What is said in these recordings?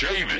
Shaving. it.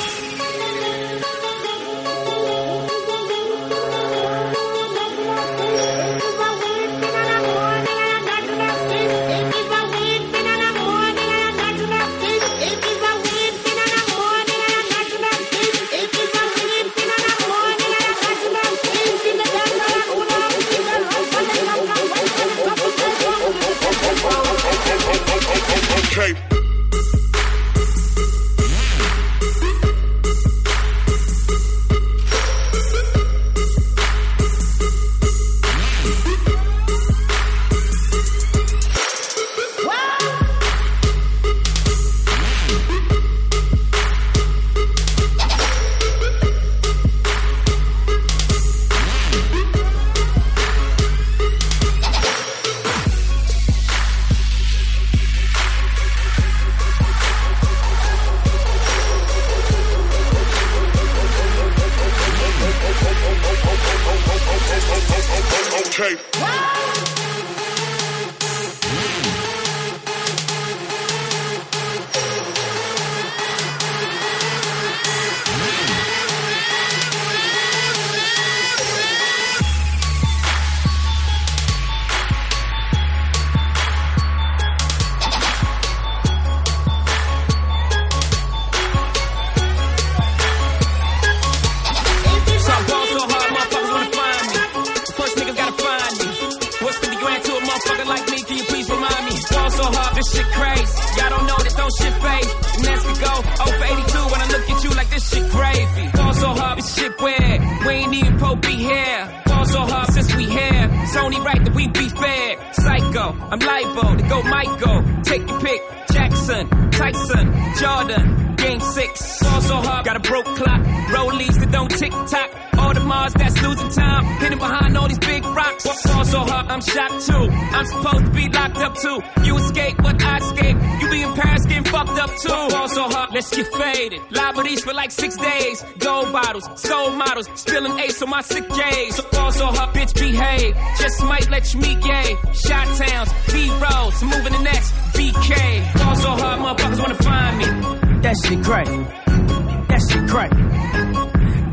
To go Michael. Take your pick. Jackson, Tyson, Jordan, Game six. Ball so hard, got a broke clock. Rollies that don't tick tock. Audemars that's losing time. Hidden behind all these big rocks. Ball so hard, I'm shocked too. I'm supposed to be locked up too. You escape, but I escape. You be in Paris getting fucked up too. Ball so hard, let's get faded. Liberties for like six days. Gold bottles, soul models. Spilling ace on my sick days. So ball so hard, bitch, behave. Just might let you meet gay. Shot towns, D-Rose. Moving the next BK. Ball so hard, motherfuckers wanna find me. That shit crack. That shit crack.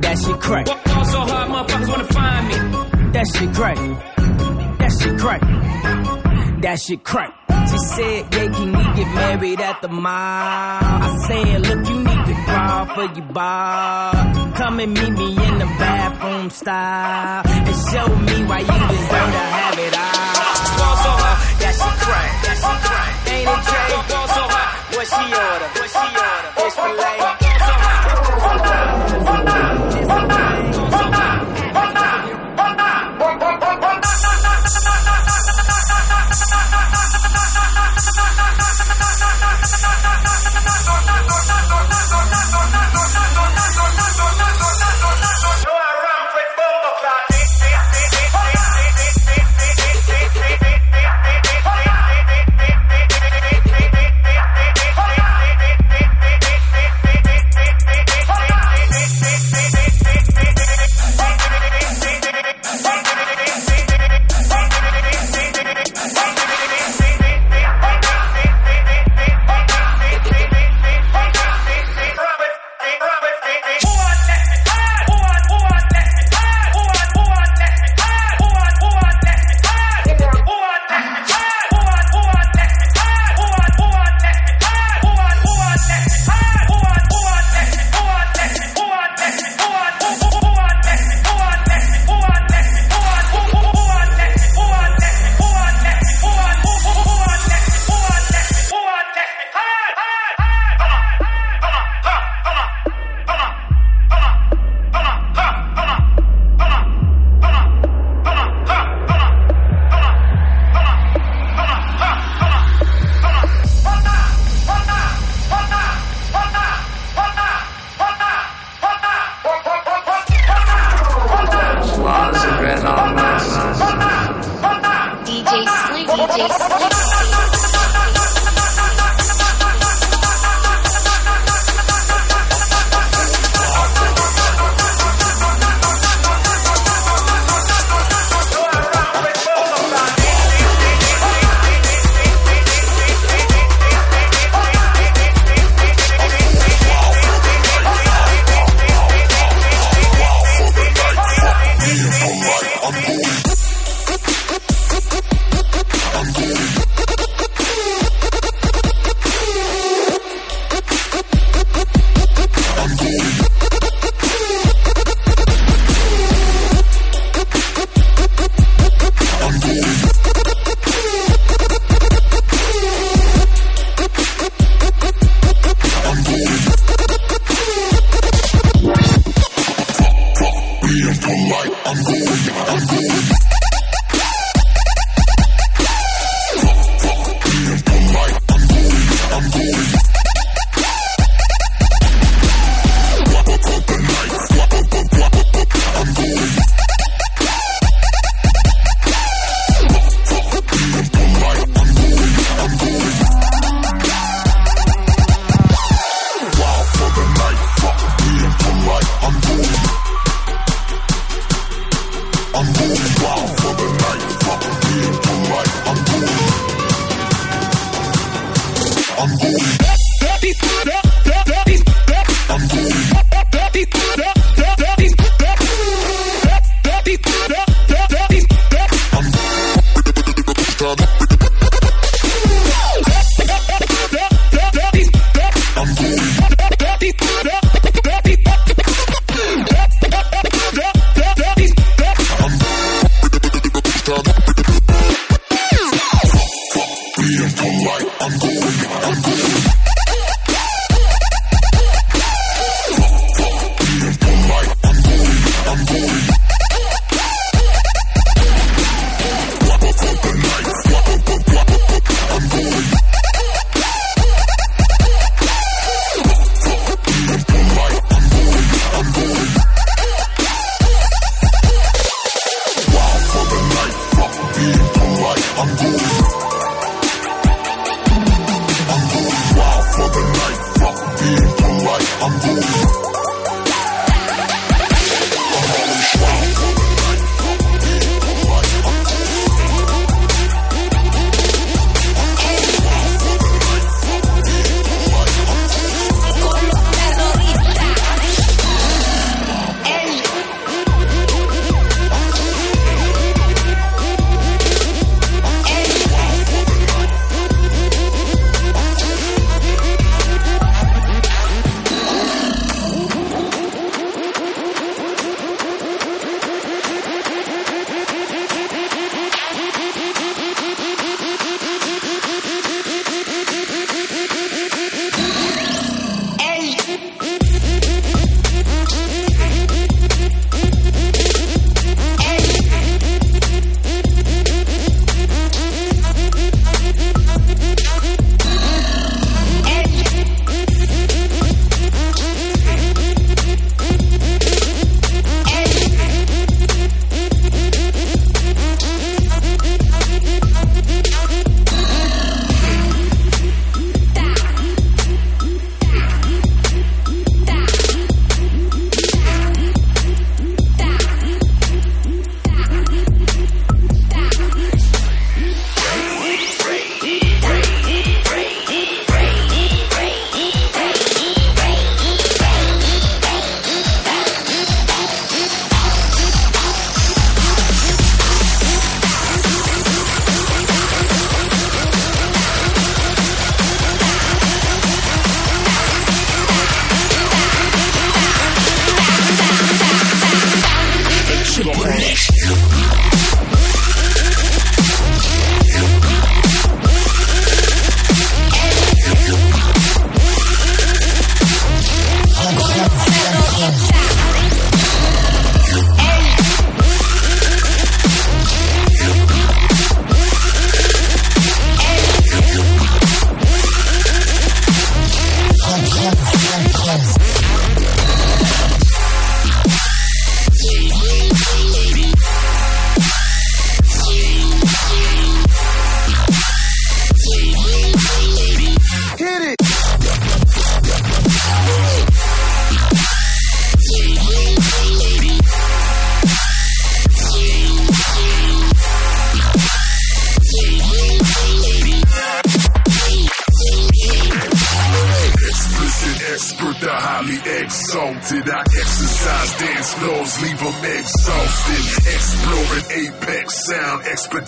That shit crack. Ball so hard, motherfuckers wanna find me. That shit crack. That shit crack. That shit crack. She said, yeah, can we get married at the mall? I said, look, you need to crawl for your bar. Come and meet me in the bathroom style. And show me why you deserve to have it all. Ball so hard, That shit crack. That shit crack. Ain't it Dre? ball so hard. What she order? What she order? beep.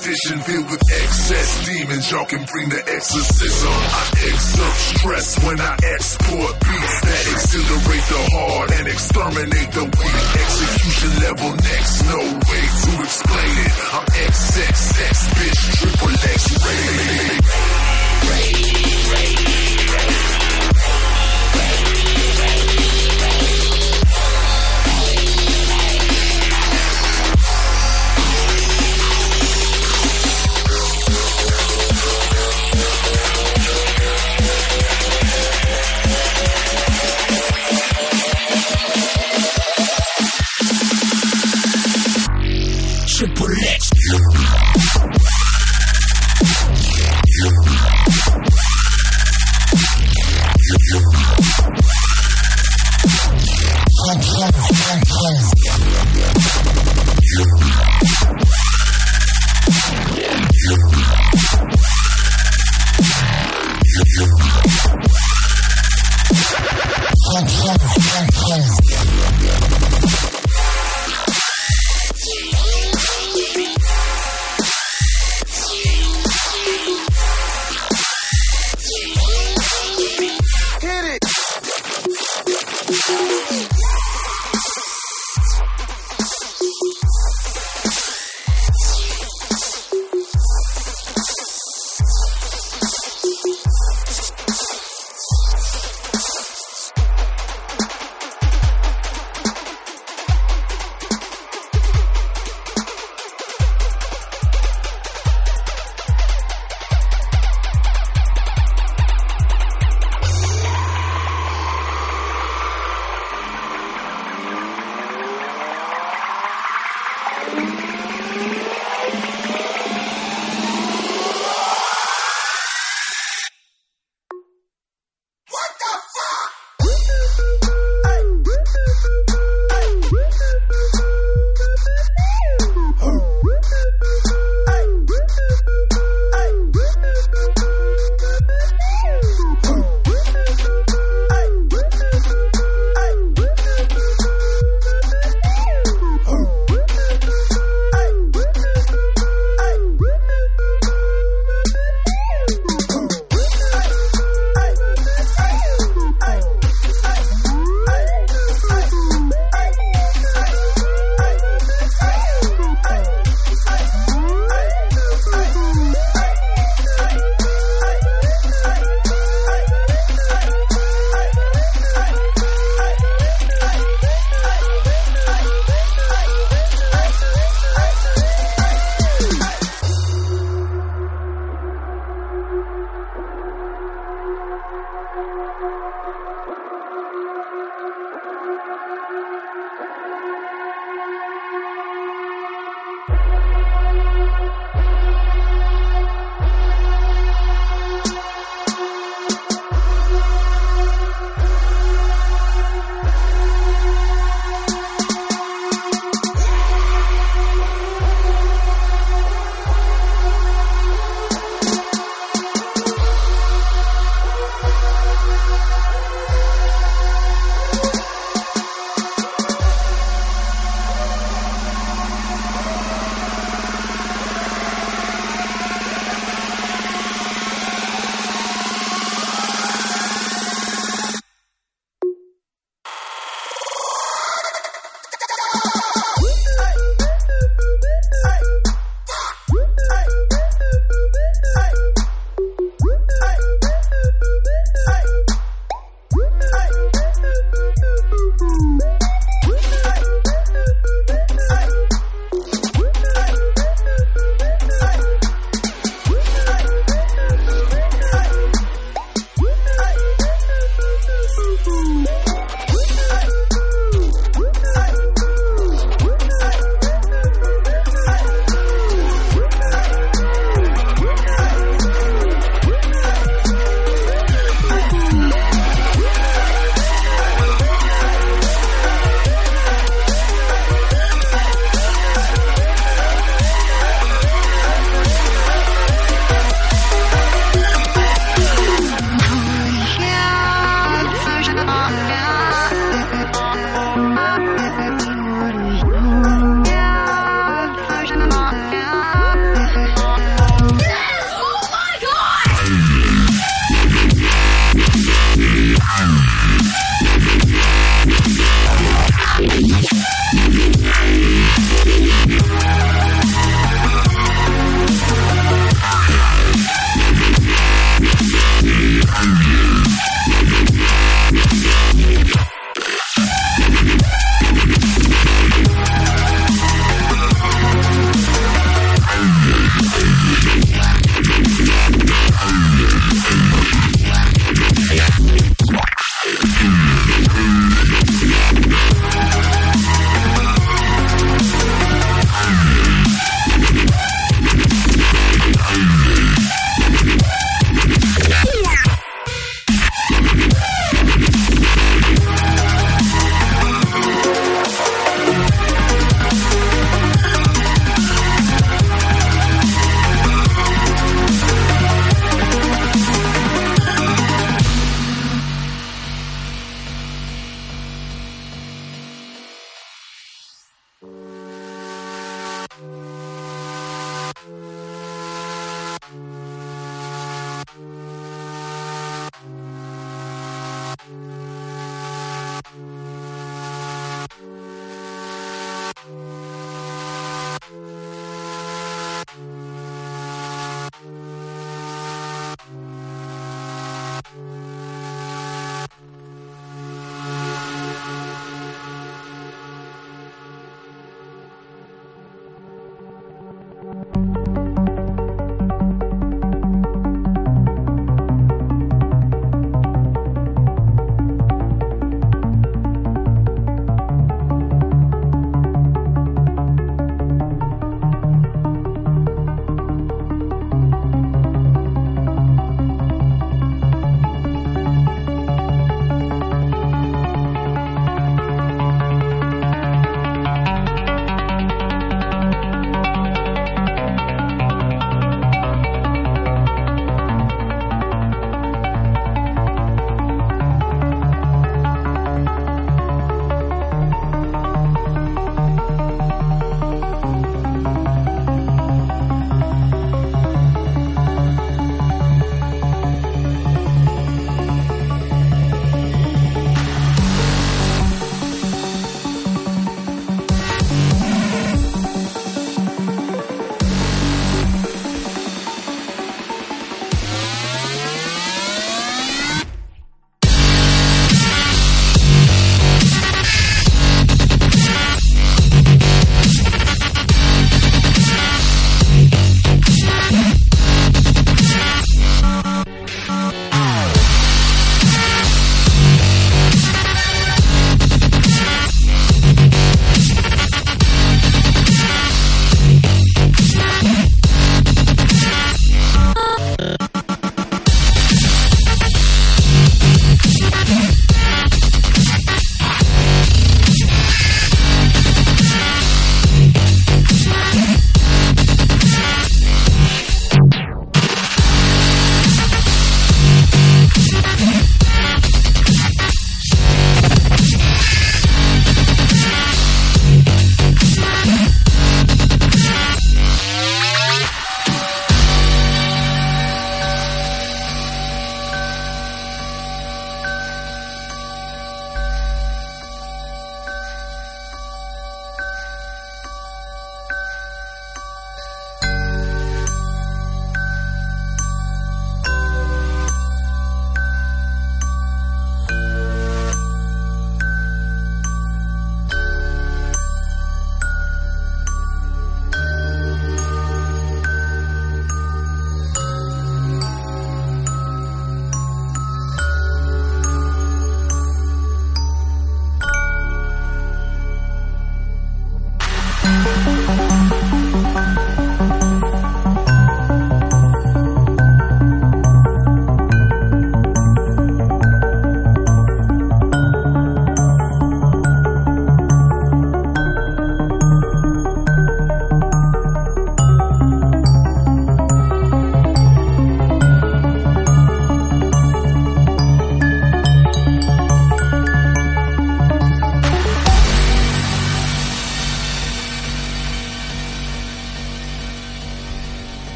edition filled with excess demons. Y'all can bring the exorcism. I exert stress when I export beats that exhilarate the heart and exterminate the weak. Execution level next, no way to explain it. I'm XXX, bitch, triple X rated. Ray, Ray, Ray.